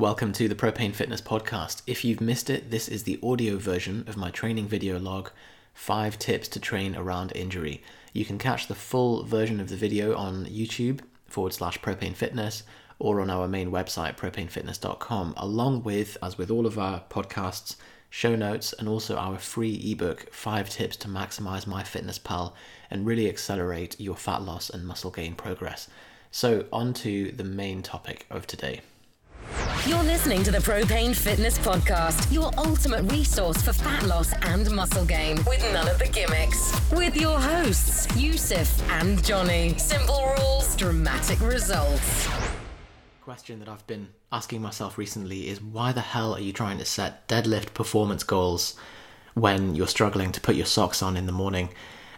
Welcome to the Propane Fitness Podcast. If you've missed it, this is the audio version of my training video log Five Tips to Train Around Injury. You can catch the full version of the video on YouTube forward slash propane fitness or on our main website, propanefitness.com, along with, as with all of our podcasts, show notes, and also our free ebook, Five Tips to Maximize My Fitness Pal and really accelerate your fat loss and muscle gain progress. So, on to the main topic of today. You're listening to the Propane Fitness Podcast, your ultimate resource for fat loss and muscle gain, with none of the gimmicks. With your hosts, Yusuf and Johnny. Simple rules, dramatic results. Question that I've been asking myself recently is why the hell are you trying to set deadlift performance goals when you're struggling to put your socks on in the morning?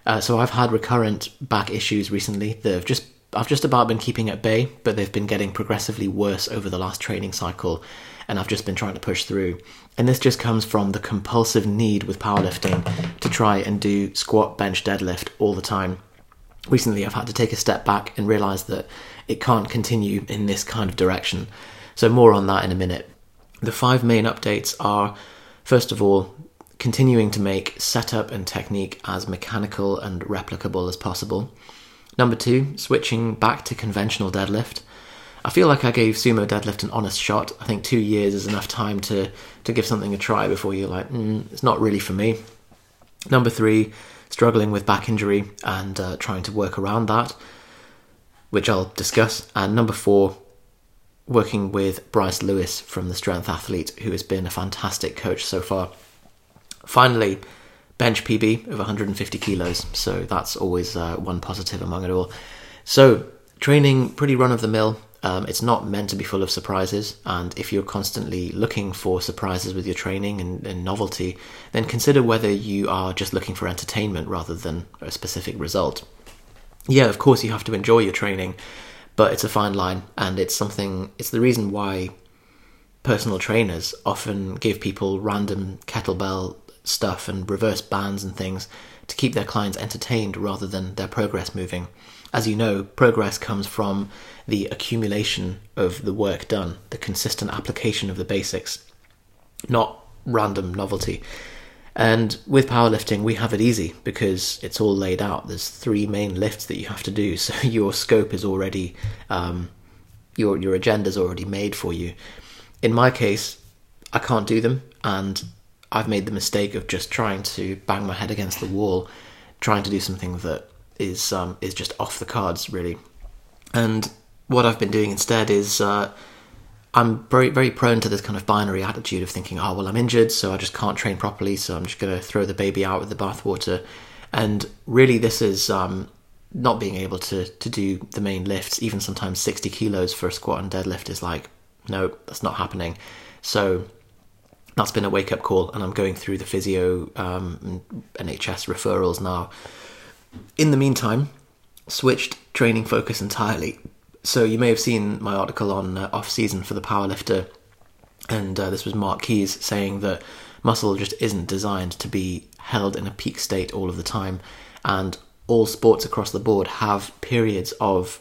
Uh, so I've had recurrent back issues recently that have just I've just about been keeping at bay, but they've been getting progressively worse over the last training cycle, and I've just been trying to push through. And this just comes from the compulsive need with powerlifting to try and do squat, bench, deadlift all the time. Recently, I've had to take a step back and realize that it can't continue in this kind of direction. So, more on that in a minute. The five main updates are first of all, continuing to make setup and technique as mechanical and replicable as possible. Number two, switching back to conventional deadlift. I feel like I gave sumo deadlift an honest shot. I think two years is enough time to, to give something a try before you're like, mm, it's not really for me. Number three, struggling with back injury and uh, trying to work around that, which I'll discuss. And number four, working with Bryce Lewis from the Strength Athlete, who has been a fantastic coach so far. Finally, bench PB of 150 kilos. So that's always uh, one positive among it all. So training pretty run of the mill. Um, it's not meant to be full of surprises, and if you're constantly looking for surprises with your training and, and novelty, then consider whether you are just looking for entertainment rather than a specific result. Yeah, of course, you have to enjoy your training, but it's a fine line, and it's something, it's the reason why personal trainers often give people random kettlebell stuff and reverse bands and things to keep their clients entertained rather than their progress moving. As you know, progress comes from the accumulation of the work done, the consistent application of the basics, not random novelty. And with powerlifting, we have it easy because it's all laid out. There's three main lifts that you have to do, so your scope is already, um, your your agenda's already made for you. In my case, I can't do them, and I've made the mistake of just trying to bang my head against the wall, trying to do something that is um, is just off the cards, really. And what I've been doing instead is uh, I'm very very prone to this kind of binary attitude of thinking, oh well, I'm injured, so I just can't train properly, so I'm just going to throw the baby out with the bathwater. And really, this is um, not being able to to do the main lifts, even sometimes 60 kilos for a squat and deadlift is like, no, that's not happening. So that's been a wake up call, and I'm going through the physio um, NHS referrals now. In the meantime, switched training focus entirely. So you may have seen my article on uh, off season for the powerlifter, and uh, this was Mark Keys saying that muscle just isn't designed to be held in a peak state all of the time, and all sports across the board have periods of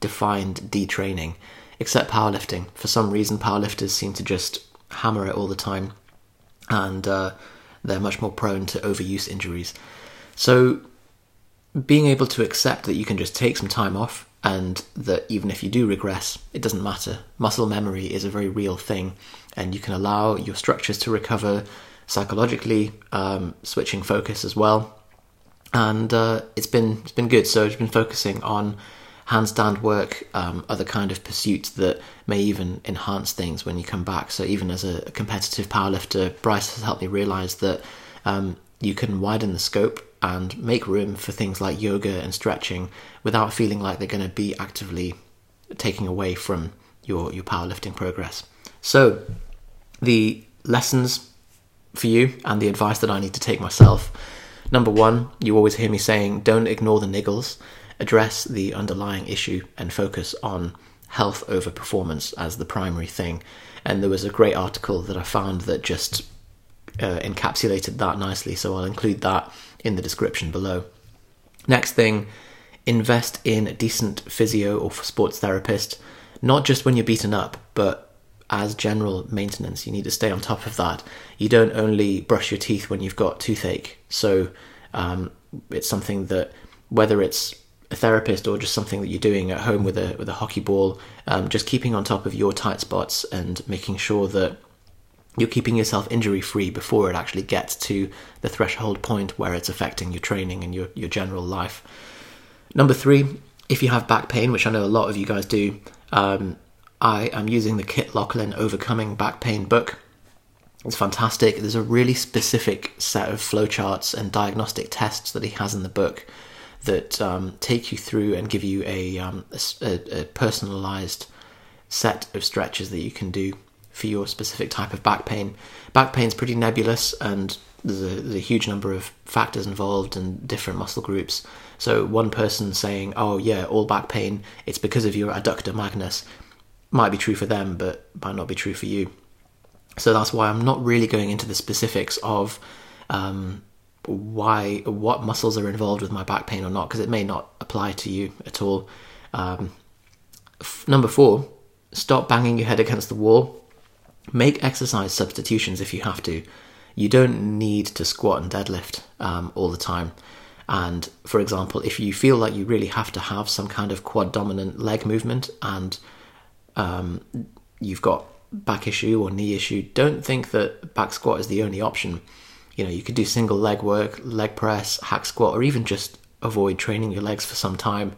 defined detraining, except powerlifting. For some reason, powerlifters seem to just hammer it all the time, and uh, they're much more prone to overuse injuries. So, being able to accept that you can just take some time off and that even if you do regress, it doesn't matter. Muscle memory is a very real thing, and you can allow your structures to recover psychologically, um, switching focus as well. And uh, it's been it's been good. So I've been focusing on handstand work, um, other kind of pursuits that may even enhance things when you come back. So even as a, competitive powerlifter, Bryce has helped me realize that um, you can widen the scope and make room for things like yoga and stretching without feeling like they're going to be actively taking away from your your powerlifting progress. So the lessons for you and the advice that I need to take myself. Number one, you always hear me saying, don't ignore the niggles address the underlying issue and focus on health over performance as the primary thing. And there was a great article that I found that just uh, encapsulated that nicely, so I'll include that in the description below. Next thing, invest in a decent physio or sports therapist, not just when you're beaten up, but as general maintenance, you need to stay on top of that. You don't only brush your teeth when you've got toothache. So um, it's something that whether it's a therapist or just something that you're doing at home with a with a hockey ball, um, just keeping on top of your tight spots and making sure that you're keeping yourself injury free before it actually gets to the threshold point where it's affecting your training and your, your general life. Number three, if you have back pain, which I know a lot of you guys do, um, I am using the Kit Laughlin Overcoming Back Pain book. It's fantastic. There's a really specific set of flowcharts and diagnostic tests that he has in the book that um, take you through and give you a, um, a, a personalized set of stretches that you can do for your specific type of back pain. Back pain is pretty nebulous and there's a, there's a, huge number of factors involved and different muscle groups. So one person saying, "Oh yeah, all back pain, it's because of your adductor magnus," might be true for them, but might not be true for you. So that's why I'm not really going into the specifics of um, why what muscles are involved with my back pain or not, because it may not apply to you at all. Um, f- number four, stop banging your head against the wall. Make exercise substitutions if you have to. You don't need to squat and deadlift um, all the time. And for example, if you feel like you really have to have some kind of quad dominant leg movement and um, you've got back issue or knee issue, don't think that back squat is the only option. You know, you could do single leg work, leg press, hack squat, or even just avoid training your legs for some time.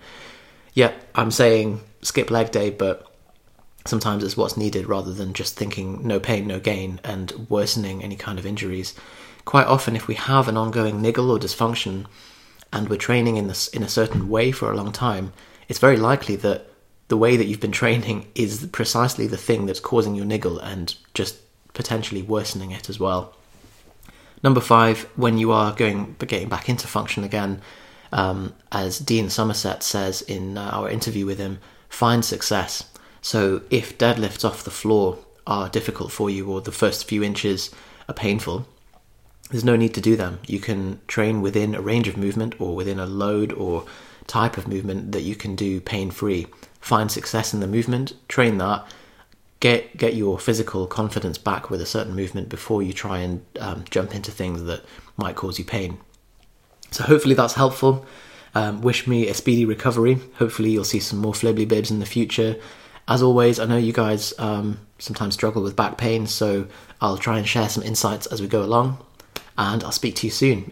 Yeah, I'm saying skip leg day, but sometimes it's what's needed rather than just thinking no pain, no gain and worsening any kind of injuries. Quite often, if we have an ongoing niggle or dysfunction and we're training in this in a certain way for a long time, it's very likely that the way that you've been training is precisely the thing that's causing your niggle and just potentially worsening it as well. Number five, when you are going getting back into function again, um, as Dean Somerset says in uh, our interview with him, find success. So if deadlifts off the floor are difficult for you or the first few inches are painful, there's no need to do them. You can train within a range of movement or within a load or type of movement that you can do pain free. Find success in the movement, train that, get get your physical confidence back with a certain movement before you try and um, jump into things that might cause you pain. So hopefully that's helpful. Um, wish me a speedy recovery. Hopefully you'll see some more Flibly Bibs in the future. As always, I know you guys um, sometimes struggle with back pain, so I'll try and share some insights as we go along, and I'll speak to you soon.